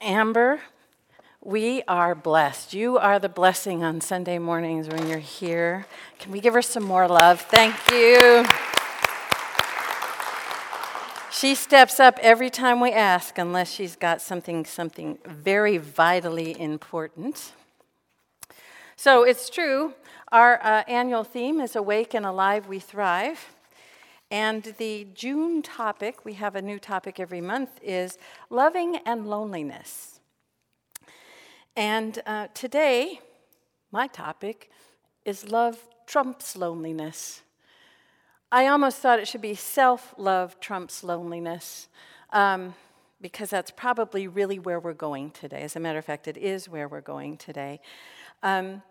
Amber, we are blessed. You are the blessing on Sunday mornings when you're here. Can we give her some more love? Thank you. She steps up every time we ask, unless she's got something, something very vitally important. So it's true, our uh, annual theme is Awake and Alive We Thrive. And the June topic, we have a new topic every month, is loving and loneliness. And uh, today, my topic is love trumps loneliness. I almost thought it should be self love trumps loneliness, um, because that's probably really where we're going today. As a matter of fact, it is where we're going today. Um,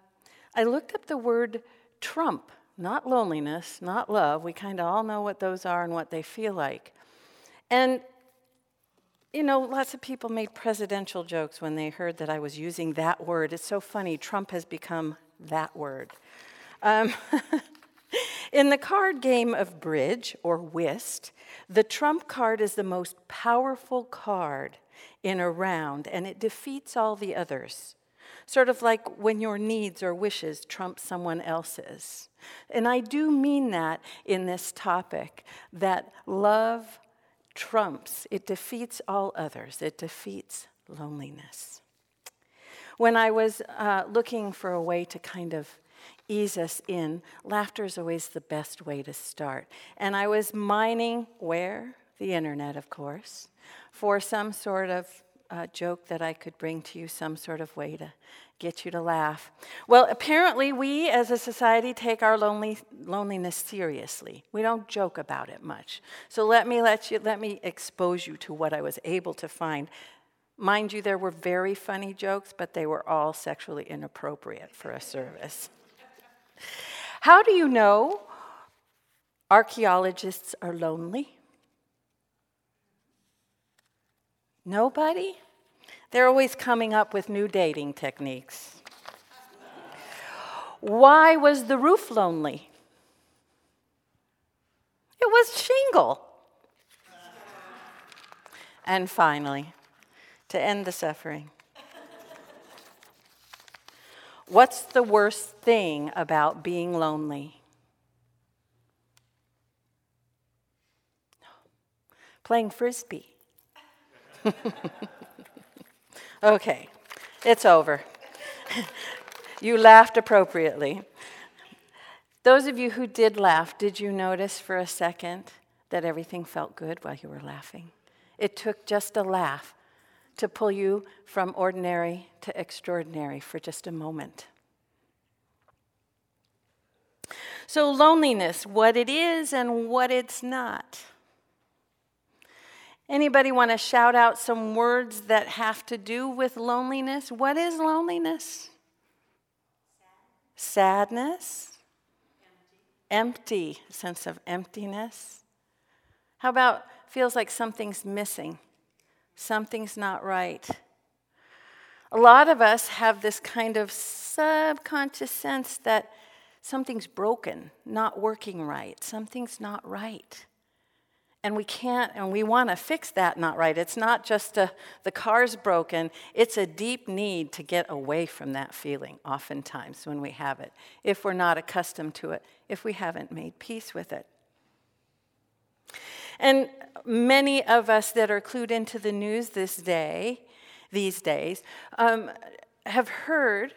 I looked up the word trump, not loneliness, not love. We kind of all know what those are and what they feel like. And, you know, lots of people made presidential jokes when they heard that I was using that word. It's so funny. Trump has become that word. Um, In the card game of bridge or whist, the trump card is the most powerful card in a round and it defeats all the others. Sort of like when your needs or wishes trump someone else's. And I do mean that in this topic that love trumps, it defeats all others, it defeats loneliness. When I was uh, looking for a way to kind of ease us in, laughter is always the best way to start. And I was mining where? The internet, of course, for some sort of uh, joke that I could bring to you, some sort of way to get you to laugh. Well, apparently, we as a society take our lonely, loneliness seriously. We don't joke about it much. So let me let you let me expose you to what I was able to find. Mind you, there were very funny jokes, but they were all sexually inappropriate for a service. How do you know archaeologists are lonely? Nobody? They're always coming up with new dating techniques. Why was the roof lonely? It was shingle. And finally, to end the suffering, What's the worst thing about being lonely? Playing frisbee. okay, it's over. you laughed appropriately. Those of you who did laugh, did you notice for a second that everything felt good while you were laughing? It took just a laugh to pull you from ordinary to extraordinary for just a moment. So, loneliness, what it is and what it's not. Anybody want to shout out some words that have to do with loneliness? What is loneliness? Sad. Sadness. Empty. empty, sense of emptiness. How about feels like something's missing? something's not right. A lot of us have this kind of subconscious sense that something's broken, not working right, something's not right. And we can't, and we want to fix that not right. It's not just a, the car's broken, it's a deep need to get away from that feeling, oftentimes, when we have it, if we're not accustomed to it, if we haven't made peace with it. And many of us that are clued into the news this day, these days, um, have heard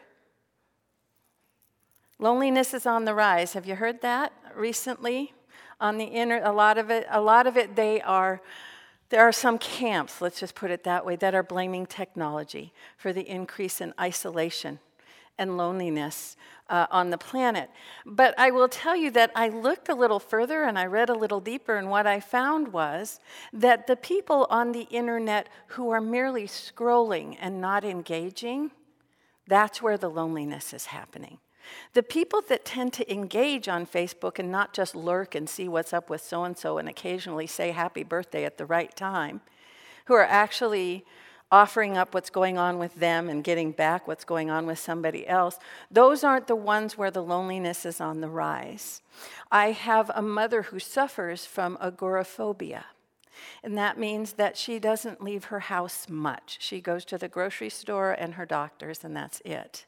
loneliness is on the rise. Have you heard that recently? On the inner, a lot of it, a lot of it, they are. There are some camps, let's just put it that way, that are blaming technology for the increase in isolation and loneliness uh, on the planet. But I will tell you that I looked a little further and I read a little deeper, and what I found was that the people on the internet who are merely scrolling and not engaging, that's where the loneliness is happening. The people that tend to engage on Facebook and not just lurk and see what's up with so and so and occasionally say happy birthday at the right time, who are actually offering up what's going on with them and getting back what's going on with somebody else, those aren't the ones where the loneliness is on the rise. I have a mother who suffers from agoraphobia. And that means that she doesn't leave her house much. She goes to the grocery store and her doctor's, and that's it.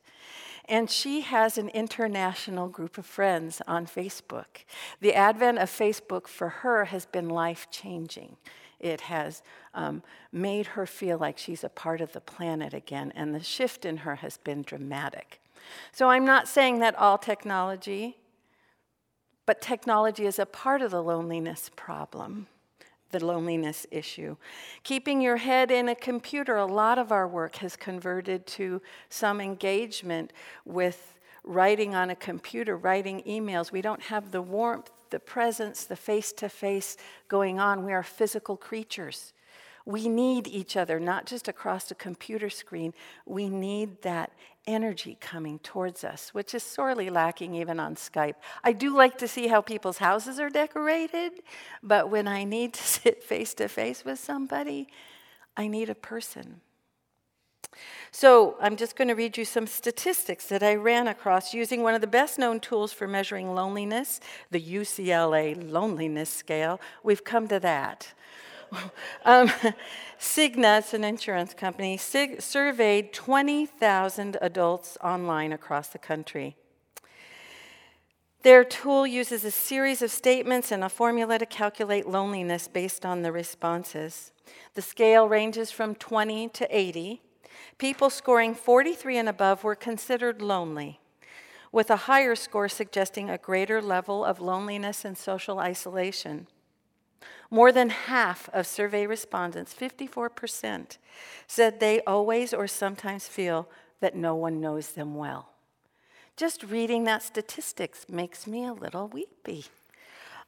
And she has an international group of friends on Facebook. The advent of Facebook for her has been life changing. It has um, made her feel like she's a part of the planet again, and the shift in her has been dramatic. So I'm not saying that all technology, but technology is a part of the loneliness problem the loneliness issue. Keeping your head in a computer, a lot of our work has converted to some engagement with writing on a computer, writing emails. We don't have the warmth, the presence, the face to face going on. We are physical creatures. We need each other, not just across a computer screen. We need that energy coming towards us, which is sorely lacking even on Skype. I do like to see how people's houses are decorated, but when I need to sit face to face with somebody, I need a person. So, I'm just going to read you some statistics that I ran across using one of the best known tools for measuring loneliness, the UCLA Loneliness Scale. We've come to that. um, an insurance company, sig- surveyed 20,000 adults online across the country. Their tool uses a series of statements and a formula to calculate loneliness based on the responses. The scale ranges from 20 to 80. People scoring 43 and above were considered lonely, with a higher score suggesting a greater level of loneliness and social isolation. More than half of survey respondents, 54%, said they always or sometimes feel that no one knows them well. Just reading that statistics makes me a little weepy.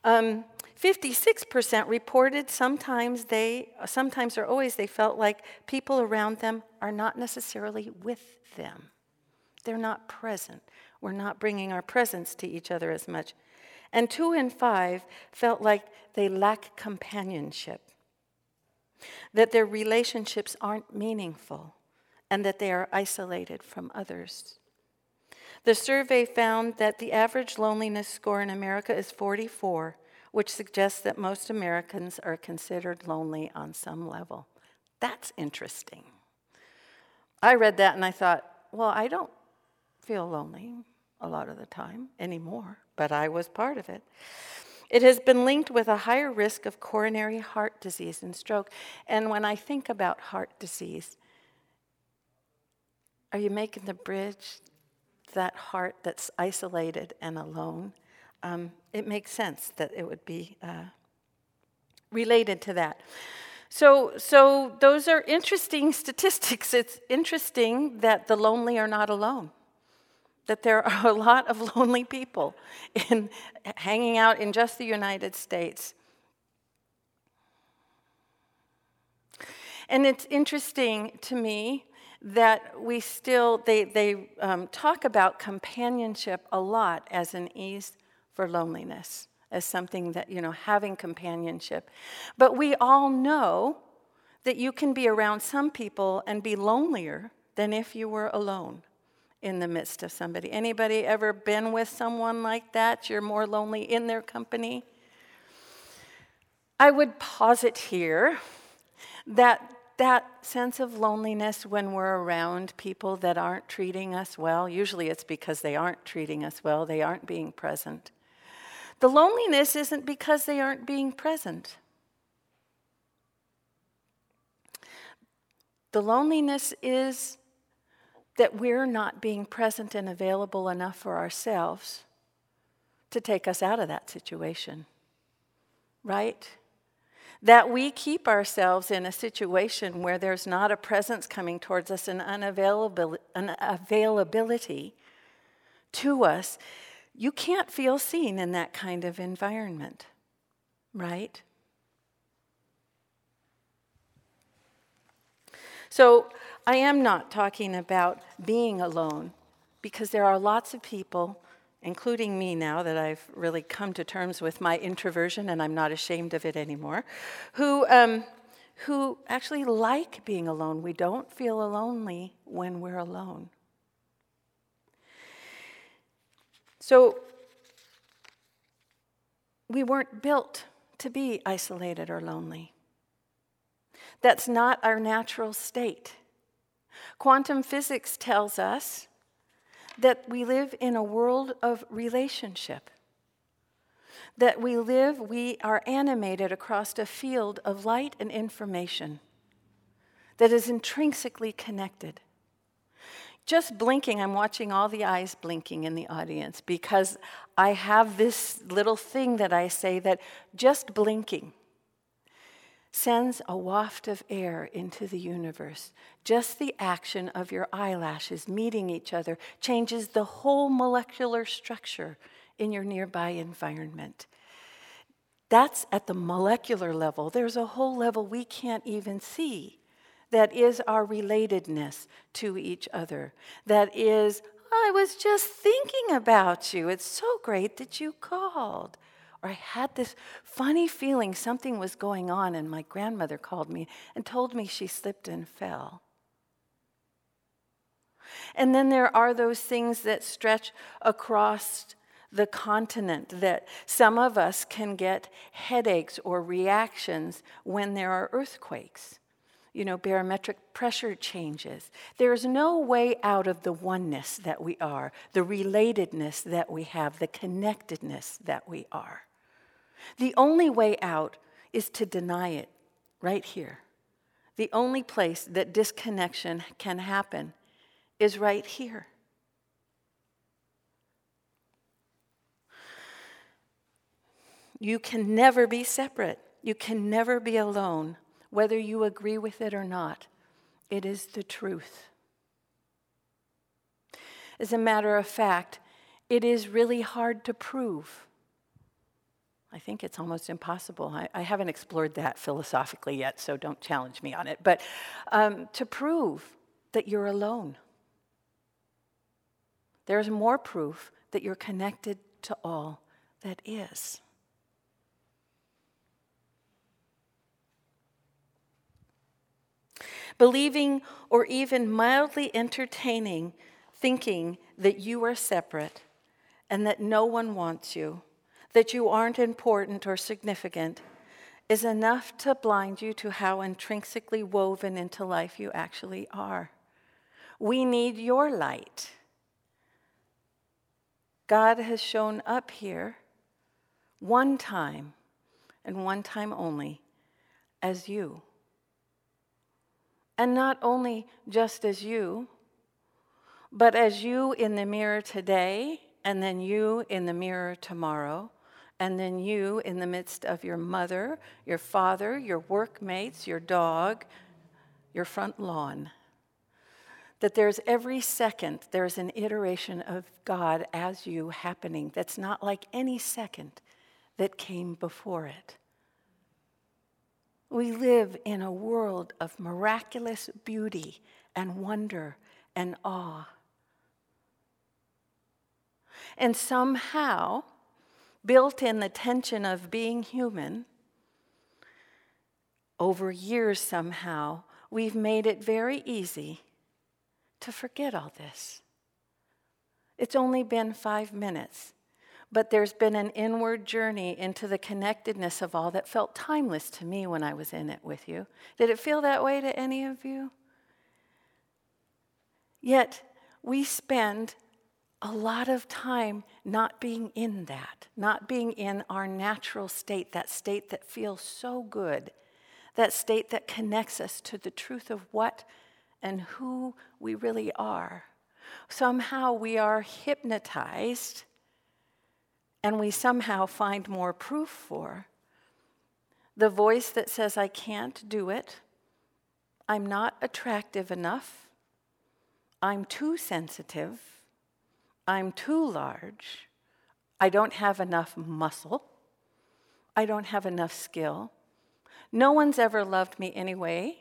Um, 56% reported sometimes they, sometimes or always, they felt like people around them are not necessarily with them. They're not present. We're not bringing our presence to each other as much. And two in five felt like they lack companionship, that their relationships aren't meaningful, and that they are isolated from others. The survey found that the average loneliness score in America is 44, which suggests that most Americans are considered lonely on some level. That's interesting. I read that and I thought, well, I don't feel lonely a lot of the time anymore but I was part of it. It has been linked with a higher risk of coronary heart disease and stroke. And when I think about heart disease, are you making the bridge, that heart that's isolated and alone? Um, it makes sense that it would be uh, related to that. So, so those are interesting statistics. It's interesting that the lonely are not alone that there are a lot of lonely people in hanging out in just the United States. And it's interesting to me that we still, they, they um, talk about companionship a lot as an ease for loneliness, as something that, you know, having companionship. But we all know that you can be around some people and be lonelier than if you were alone in the midst of somebody. Anybody ever been with someone like that? You're more lonely in their company? I would posit here that that sense of loneliness when we're around people that aren't treating us well, usually it's because they aren't treating us well, they aren't being present. The loneliness isn't because they aren't being present. The loneliness is that we're not being present and available enough for ourselves to take us out of that situation. Right? That we keep ourselves in a situation where there's not a presence coming towards us and unavailability, unavailability to us. You can't feel seen in that kind of environment, right? So, I am not talking about being alone because there are lots of people, including me now that I've really come to terms with my introversion and I'm not ashamed of it anymore, who, um, who actually like being alone. We don't feel lonely when we're alone. So, we weren't built to be isolated or lonely. That's not our natural state. Quantum physics tells us that we live in a world of relationship. That we live, we are animated across a field of light and information that is intrinsically connected. Just blinking, I'm watching all the eyes blinking in the audience because I have this little thing that I say that just blinking sends a waft of air into the universe. Just the action of your eyelashes meeting each other changes the whole molecular structure in your nearby environment. That's at the molecular level. There's a whole level we can't even see that is our relatedness to each other. That is, I was just thinking about you. It's so great that you called. Or I had this funny feeling something was going on, and my grandmother called me and told me she slipped and fell. And then there are those things that stretch across the continent that some of us can get headaches or reactions when there are earthquakes you know, barometric pressure changes. There's no way out of the oneness that we are, the relatedness that we have, the connectedness that we are. The only way out is to deny it right here. The only place that disconnection can happen is right here. You can never be separate. You can never be alone whether you agree with it or not. It is the truth. As a matter of fact, it is really hard to prove. I think it's almost impossible. I, I haven't explored that philosophically yet, so don't challenge me on it. But um, to prove that you're alone, there's more proof that you're connected to all that is. believing or even mildly entertaining thinking that you are separate and that no one wants you, that you aren't important or significant, is enough to blind you to how intrinsically woven into life you actually are. We need your light. God has shown up here one time and one time only as you. And not only just as you, but as you in the mirror today, and then you in the mirror tomorrow, and then you in the midst of your mother, your father, your workmates, your dog, your front lawn. That there's every second, there's an iteration of God as you happening that's not like any second that came before it. We live in a world of miraculous beauty and wonder and awe. And somehow, built in the tension of being human, over years somehow, we've made it very easy to forget all this. It's only been five minutes but there's been an inward journey into the connectedness of all that felt timeless to me when I was in it with you. Did it feel that way to any of you? Yet, we spend a lot of time not being in that, not being in our natural state, that state that feels so good, that state that connects us to the truth of what and who we really are. Somehow we are hypnotized and we somehow find more proof for. The voice that says, I can't do it, I'm not attractive enough, I'm too sensitive, I'm too large, I don't have enough muscle, I don't have enough skill. No one's ever loved me anyway.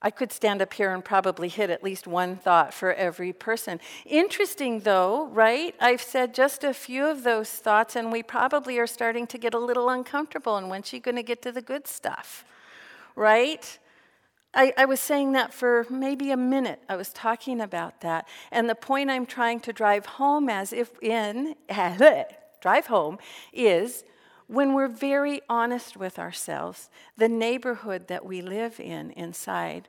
I could stand up here and probably hit at least one thought for every person. Interesting, though, right? I've said just a few of those thoughts, and we probably are starting to get a little uncomfortable. And when's she going to get to the good stuff, right? I, I, was saying that for maybe a minute. I was talking about that. And the point I'm trying to drive home as if in, drive home, is when we're very honest with ourselves, the neighborhood that we live in inside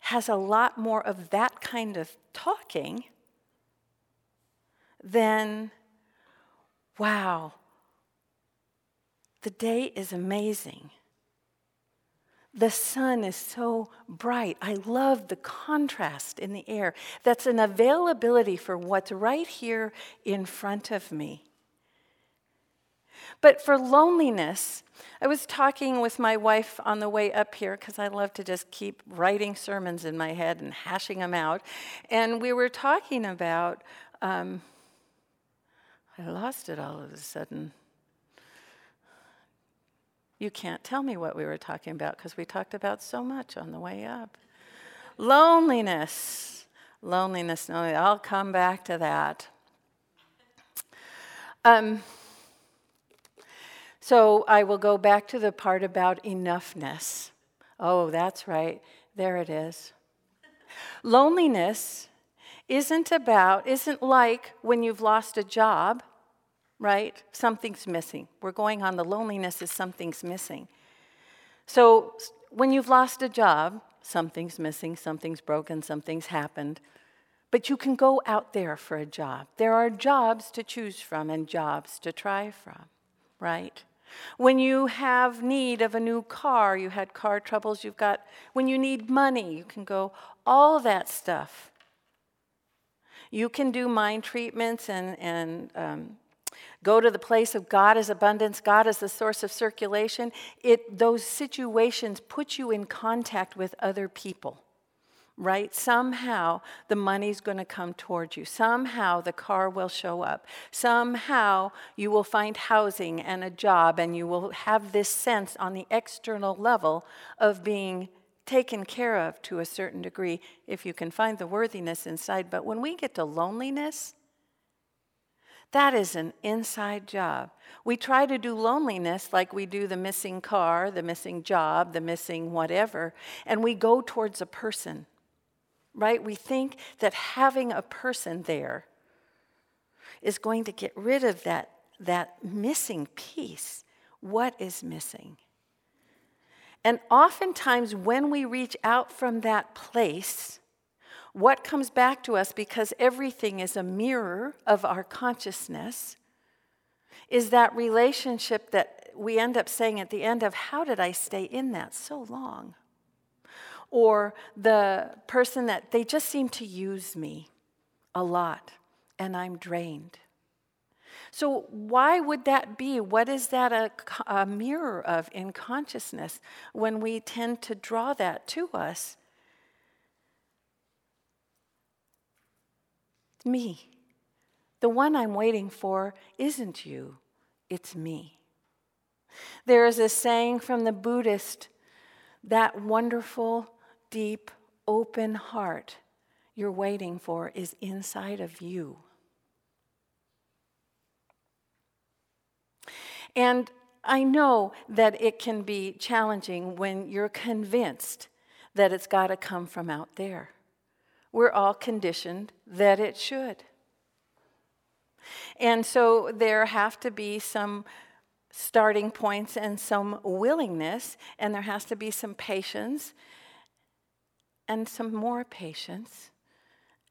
has a lot more of that kind of talking than, wow, the day is amazing. The sun is so bright. I love the contrast in the air. That's an availability for what's right here in front of me. But for loneliness, I was talking with my wife on the way up here because I love to just keep writing sermons in my head and hashing them out. And we were talking about, um, I lost it all of a sudden. You can't tell me what we were talking about because we talked about so much on the way up. Loneliness. Loneliness. I'll come back to that. Um, so I will go back to the part about enoughness. Oh, that's right. There it is. Loneliness isn't about, isn't like when you've lost a job, right? Something's missing. We're going on the loneliness is something's missing. So when you've lost a job, something's missing, something's broken, something's happened. But you can go out there for a job. There are jobs to choose from and jobs to try from, right? When you have need of a new car, you had car troubles, you've got, when you need money, you can go, all that stuff. You can do mind treatments and, and um, go to the place of God as abundance, God as the source of circulation. It, those situations put you in contact with other people right? Somehow the money's going to come towards you. Somehow the car will show up. Somehow you will find housing and a job, and you will have this sense on the external level of being taken care of to a certain degree if you can find the worthiness inside. But when we get to loneliness, that is an inside job. We try to do loneliness like we do the missing car, the missing job, the missing whatever, and we go towards a person right? We think that having a person there is going to get rid of that, that missing piece. What is missing? And oftentimes, when we reach out from that place, what comes back to us, because everything is a mirror of our consciousness, is that relationship that we end up saying at the end of, How did I stay in that so long? or the person that they just seem to use me a lot and I'm drained. So, why would that be? What is that a, a, mirror of in consciousness when we tend to draw that to us? Me. The one I'm waiting for isn't you, it's me. There is a saying from the Buddhist that wonderful deep, open heart you're waiting for is inside of you. And I know that it can be challenging when you're convinced that it's got to come from out there. We're all conditioned that it should. And so there have to be some starting points and some willingness, and there has to be some patience and some more patience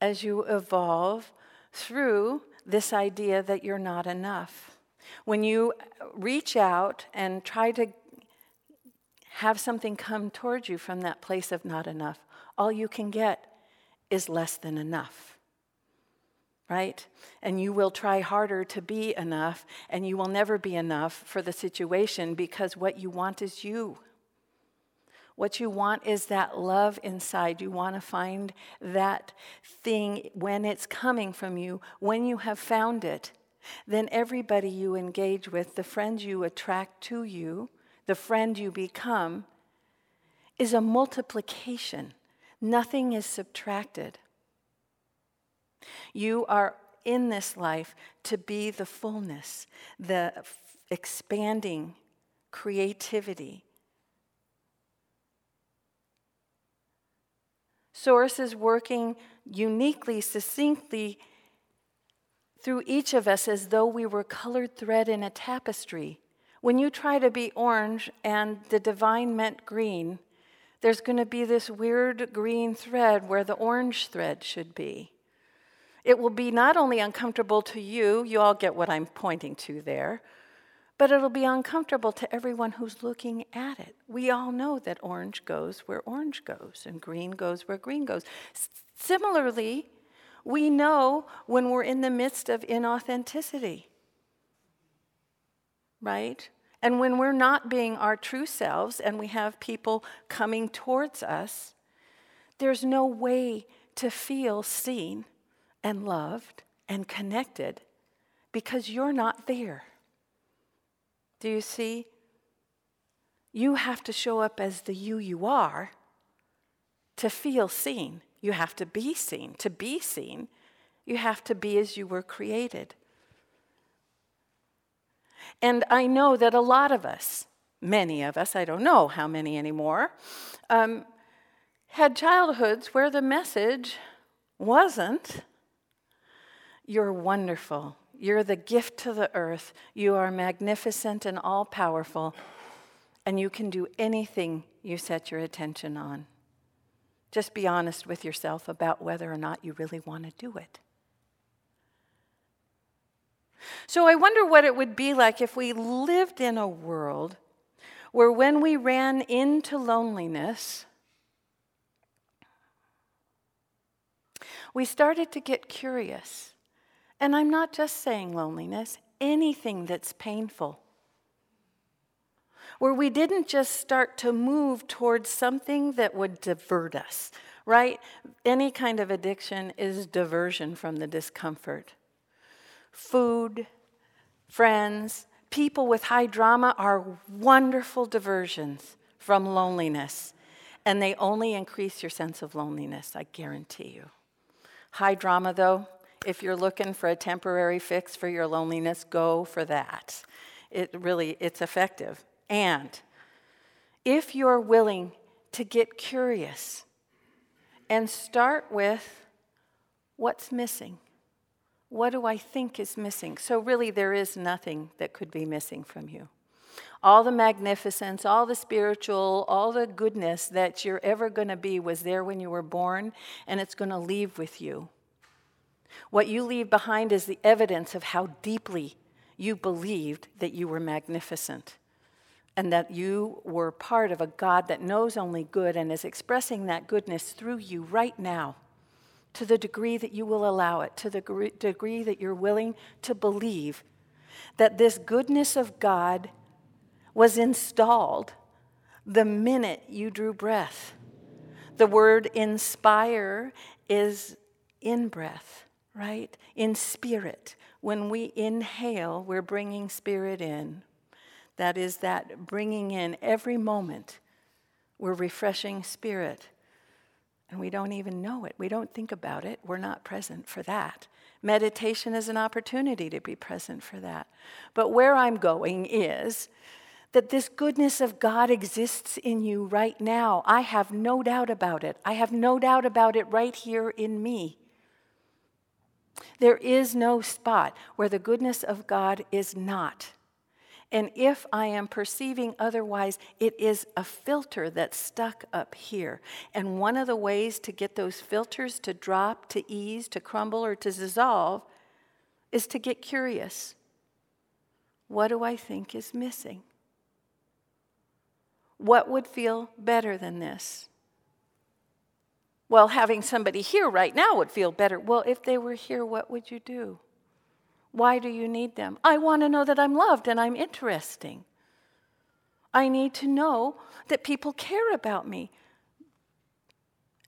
as you evolve through this idea that you're not enough. When you reach out and try to have something come towards you from that place of not enough, all you can get is less than enough. Right? And you will try harder to be enough, and you will never be enough for the situation because what you want is you. What you want is that love inside. You want to find that thing when it's coming from you, when you have found it. Then everybody you engage with, the friends you attract to you, the friend you become, is a multiplication. Nothing is subtracted. You are in this life to be the fullness, the expanding creativity, Source is working uniquely, succinctly through each of us as though we were colored thread in a tapestry, When you try to be orange and the divine meant green, there's going to be this weird green thread where the orange thread should be. It will be not only uncomfortable to you, you all get what I'm pointing to there, but it'll be uncomfortable to everyone who's looking at it. We all know that orange goes where orange goes and green goes where green goes. S- similarly, we know when we're in the midst of inauthenticity, right? And when we're not being our true selves and we have people coming towards us, there's no way to feel seen and loved and connected because you're not there. Do you see? You have to show up as the you you are to feel seen. You have to be seen. To be seen, you have to be as you were created. And I know that a lot of us, many of us, I don't know how many anymore, um, had childhoods where the message wasn't, You're wonderful. You're the gift to the earth. You are magnificent and all powerful, and you can do anything you set your attention on. Just be honest with yourself about whether or not you really want to do it. So I wonder what it would be like if we lived in a world where when we ran into loneliness, we started to get curious and I'm not just saying loneliness, anything that's painful. Where we didn't just start to move towards something that would divert us, right? Any kind of addiction is diversion from the discomfort. Food, friends, people with high drama are wonderful diversions from loneliness, and they only increase your sense of loneliness, I guarantee you. High drama, though, if you're looking for a temporary fix for your loneliness, go for that. It really it's effective. And if you're willing to get curious and start with what's missing? What do I think is missing? So, really, there is nothing that could be missing from you. All the magnificence, all the spiritual, all the goodness that you're ever going to be was there when you were born, and it's going to leave with you. What you leave behind is the evidence of how deeply you believed that you were magnificent and that you were part of a God that knows only good and is expressing that goodness through you right now to the degree that you will allow it, to the degree that you're willing to believe that this goodness of God was installed the minute you drew breath. The word inspire is in breath right? In spirit. When we inhale, we're bringing spirit in. That is that bringing in every moment. We're refreshing spirit. And we don't even know it. We don't think about it. We're not present for that. Meditation is an opportunity to be present for that. But where I'm going is that this goodness of God exists in you right now. I have no doubt about it. I have no doubt about it right here in me. There is no spot where the goodness of God is not. And if I am perceiving otherwise, it is a filter that's stuck up here. And one of the ways to get those filters to drop, to ease, to crumble, or to dissolve is to get curious. What do I think is missing? What would feel better than this? Well, having somebody here right now would feel better. Well, if they were here, what would you do? Why do you need them? I want to know that I'm loved and I'm interesting. I need to know that people care about me.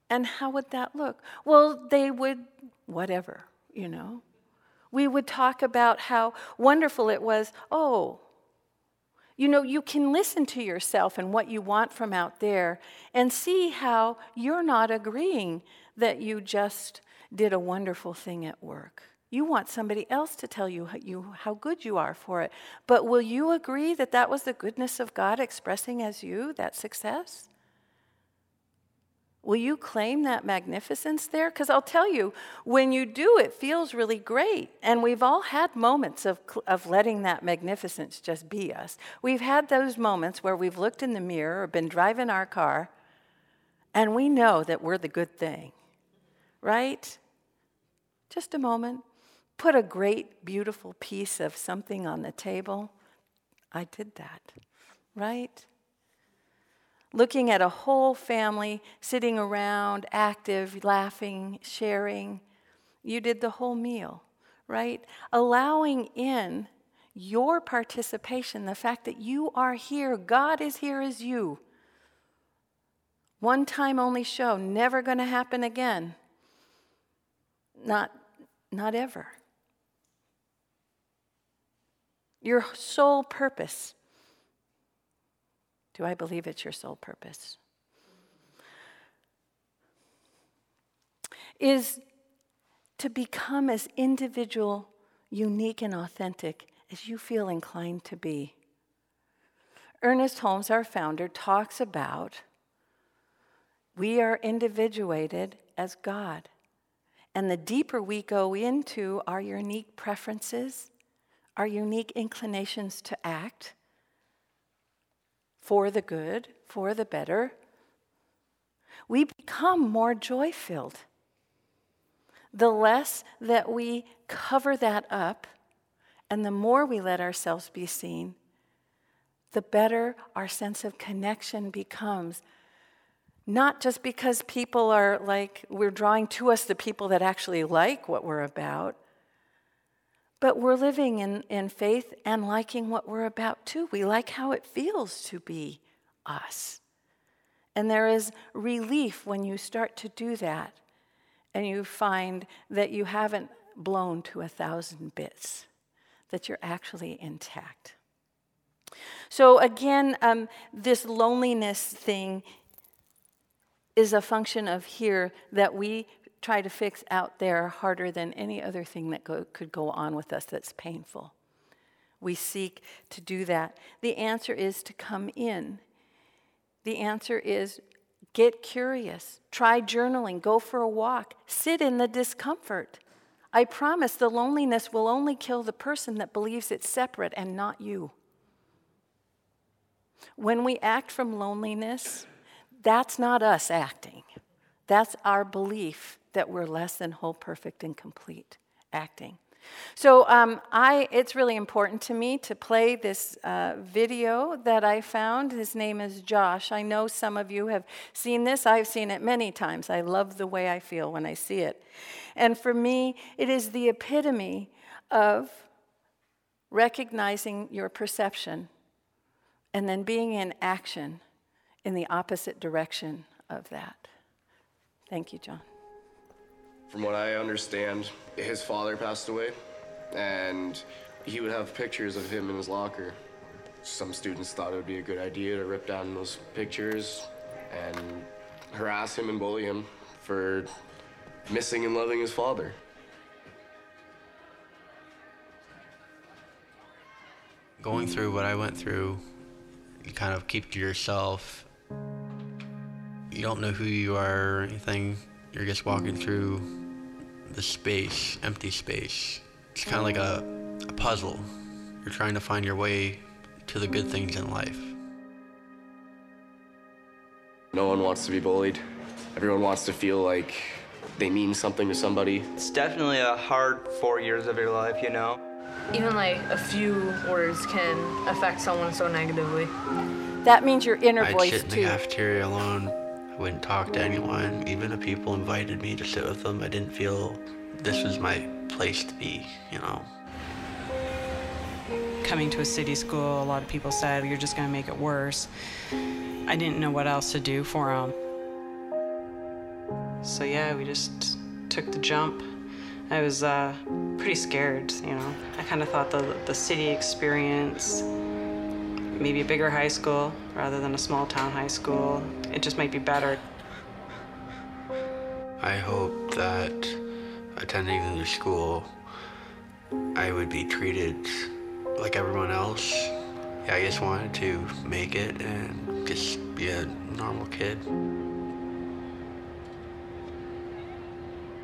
And how would that look? Well, they would, whatever, you know. We would talk about how wonderful it was. Oh, you know, you can listen to yourself and what you want from out there and see how you're not agreeing that you just did a wonderful thing at work. You want somebody else to tell you how, you how good you are for it. But will you agree that that was the goodness of God expressing as you, that success? Will you claim that magnificence there? Because I'll tell you, when you do, it feels really great. And we've all had moments of, of letting that magnificence just be us. We've had those moments where we've looked in the mirror or been driving our car and we know that we're the good thing, right? Just a moment. Put a great, beautiful piece of something on the table. I did that, right? looking at a whole family sitting around, active, laughing, sharing. You did the whole meal, right? Allowing in your participation, the fact that you are here, God is here as you. One time only show, never going to happen again. Not, not ever. Your sole purpose do I believe it's your sole purpose? Is to become as individual, unique, and authentic as you feel inclined to be. Ernest Holmes, our founder, talks about we are individuated as God. And the deeper we go into our unique preferences, our unique inclinations to act, for the good, for the better, we become more joy filled. The less that we cover that up and the more we let ourselves be seen, the better our sense of connection becomes. Not just because people are like, we're drawing to us the people that actually like what we're about, but we're living in, in faith and liking what we're about too. We like how it feels to be us. And there is relief when you start to do that and you find that you haven't blown to a thousand bits, that you're actually intact. So, again, um, this loneliness thing is a function of here that we try to fix out there harder than any other thing that go, could go on with us that's painful. We seek to do that. The answer is to come in. The answer is get curious, try journaling, go for a walk, sit in the discomfort. I promise the loneliness will only kill the person that believes it's separate and not you. When we act from loneliness, that's not us acting. That's our belief that we're less than whole, perfect, and complete acting. So um, I, it's really important to me to play this uh, video that I found. His name is Josh. I know some of you have seen this. I've seen it many times. I love the way I feel when I see it. And for me, it is the epitome of recognizing your perception and then being in action in the opposite direction of that. Thank you, John. From what I understand, his father passed away, and he would have pictures of him in his locker. Some students thought it would be a good idea to rip down those pictures and harass him and bully him for missing and loving his father. Going through what I went through, you kind of keep to yourself you don't know who you are or anything. You're just walking through the space, empty space. It's kind of like a, a puzzle. You're trying to find your way to the good things in life. No one wants to be bullied. Everyone wants to feel like they mean something to somebody. It's definitely a hard four years of your life, you know? Even like a few words can affect someone so negatively. That means your inner I'd voice sit in too. the cafeteria alone wouldn't talk to anyone. Even if people invited me to sit with them, I didn't feel this was my place to be, you know. Coming to a city school, a lot of people said, you're just going to make it worse. I didn't know what else to do for them. So, yeah, we just took the jump. I was uh, pretty scared, you know. I kind of thought the, the city experience, maybe a bigger high school rather than a small town high school, it just might be better. I hope that attending the school, I would be treated like everyone else. Yeah, I just wanted to make it and just be a normal kid.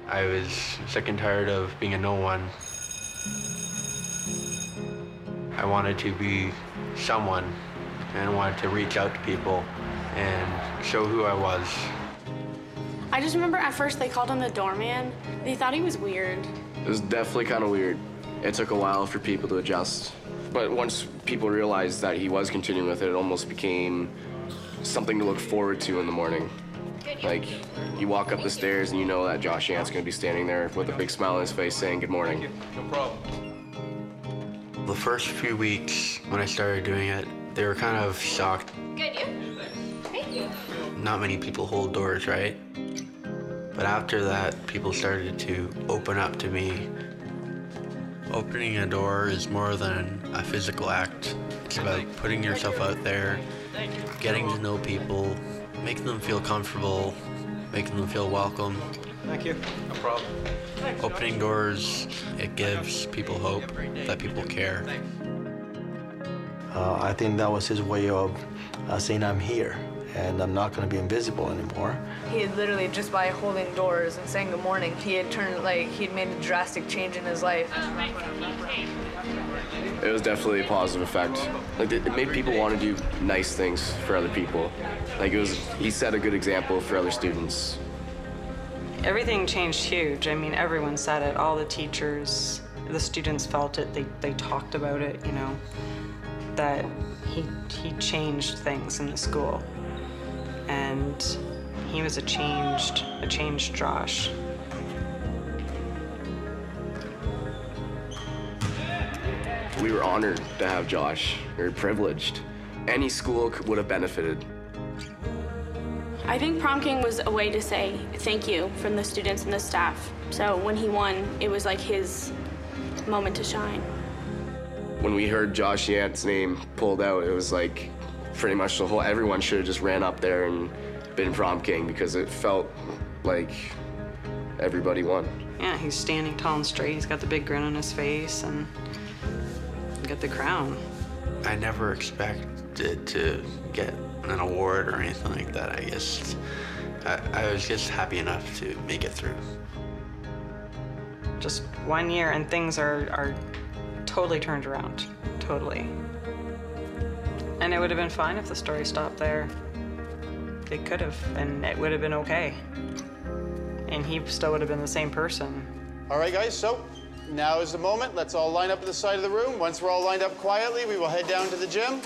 I was sick and tired of being a no one. I wanted to be someone and wanted to reach out to people and show who I was. I just remember at first they called him the doorman. They thought he was weird. It was definitely kind of weird. It took a while for people to adjust. But once people realized that he was continuing with it, it almost became something to look forward to in the morning. Like, you walk up the stairs and you know that Josh Yant's gonna be standing there with a big smile on his face saying good morning. No problem. The first few weeks when I started doing it, they were kind of shocked. Good, you? Thank you. Not many people hold doors, right? But after that, people started to open up to me. Opening a door is more than a physical act. It's about putting yourself out there, getting to know people, making them feel comfortable, making them feel welcome. Thank you. No problem. Opening doors, it gives people hope that people care. Uh, I think that was his way of uh, saying I'm here and I'm not going to be invisible anymore. He had literally just by holding doors and saying good morning, he had turned like he'd made a drastic change in his life. It was definitely a positive effect. Like it it made people want to do nice things for other people. Like it was, he set a good example for other students. Everything changed huge. I mean, everyone said it. All the teachers, the students felt it. They, they talked about it, you know, that he, he changed things in the school. And he was a changed, a changed Josh. We were honored to have Josh. Were privileged. Any school would have benefited. I think prom king was a way to say thank you from the students and the staff. So when he won, it was like his moment to shine. When we heard Josh Yandt's name pulled out, it was like pretty much the whole everyone should have just ran up there and been prom king because it felt like everybody won. Yeah, he's standing tall and straight. He's got the big grin on his face and got the crown. I never expected to get an award or anything like that. I guess I, I was just happy enough to make it through. Just one year and things are, are totally turned around. Totally. And it would have been fine if the story stopped there. It could have, and it would have been okay. And he still would have been the same person. All right, guys, so now is the moment. Let's all line up at the side of the room. Once we're all lined up quietly, we will head down to the gym.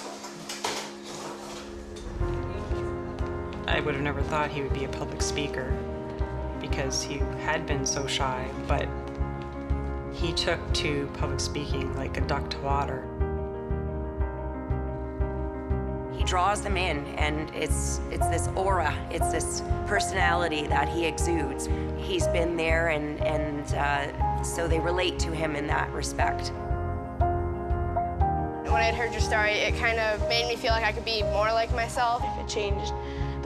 I would have never thought he would be a public speaker because he had been so shy, but he took to public speaking like a duck to water. He draws them in, and it's it's this aura, it's this personality that he exudes. He's been there, and and uh, so they relate to him in that respect. When I'd heard your story, it kind of made me feel like I could be more like myself. It changed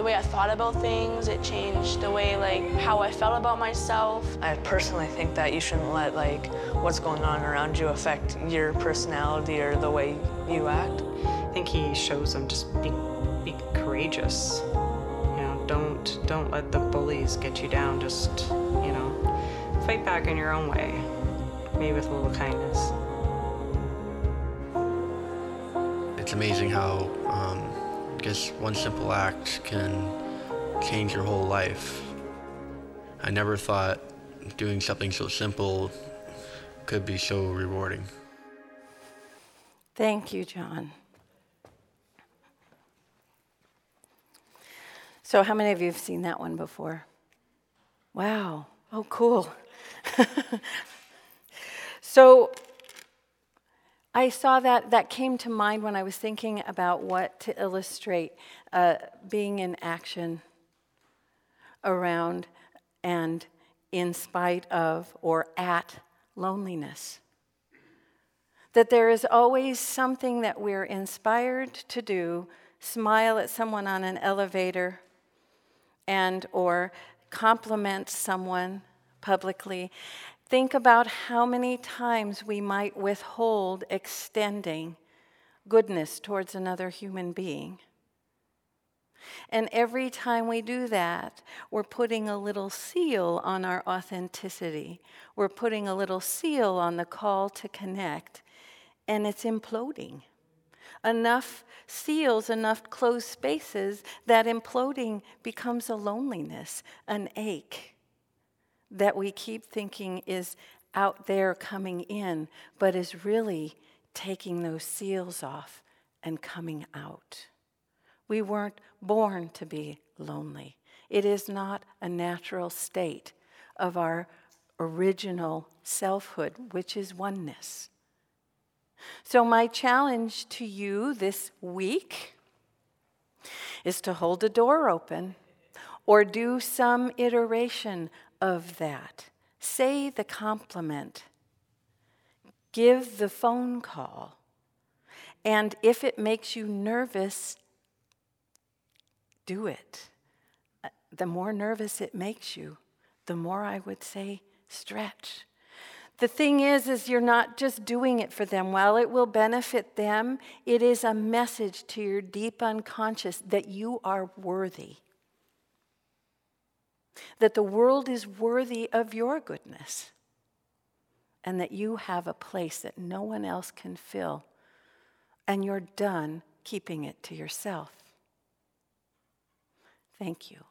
the way I thought about things. It changed the way, like, how I felt about myself. I personally think that you shouldn't let like what's going on around you affect your personality or the way you act. I think he shows them just be, be courageous. You know, don't don't let the bullies get you down. Just you know, fight back in your own way, maybe with a little kindness. It's amazing how um, just one simple act can change your whole life. I never thought doing something so simple could be so rewarding. Thank you, John. So, how many of you have seen that one before? Wow. Oh, cool. so, I saw that, that came to mind when I was thinking about what to illustrate uh, being in action around and in spite of or at loneliness. That there is always something that we're inspired to do smile at someone on an elevator and or compliment someone publicly think about how many times we might withhold extending goodness towards another human being And every time we do that, we're putting a little seal on our authenticity. We're putting a little seal on the call to connect, and it's imploding. Enough seals, enough closed spaces, that imploding becomes a loneliness, an ache that we keep thinking is out there coming in, but is really taking those seals off and coming out. We weren't born to be lonely. It is not a natural state of our original selfhood, which is oneness. So, my challenge to you this week is to hold a door open or do some iteration of that. Say the compliment, give the phone call, and if it makes you nervous, do it. Uh, the more nervous it makes you, the more I would say stretch. The thing is is you're not just doing it for them. While it will benefit them, it is a message to your deep unconscious that you are worthy. That the world is worthy of your goodness. And that you have a place that no one else can fill. And you're done keeping it to yourself. Thank you.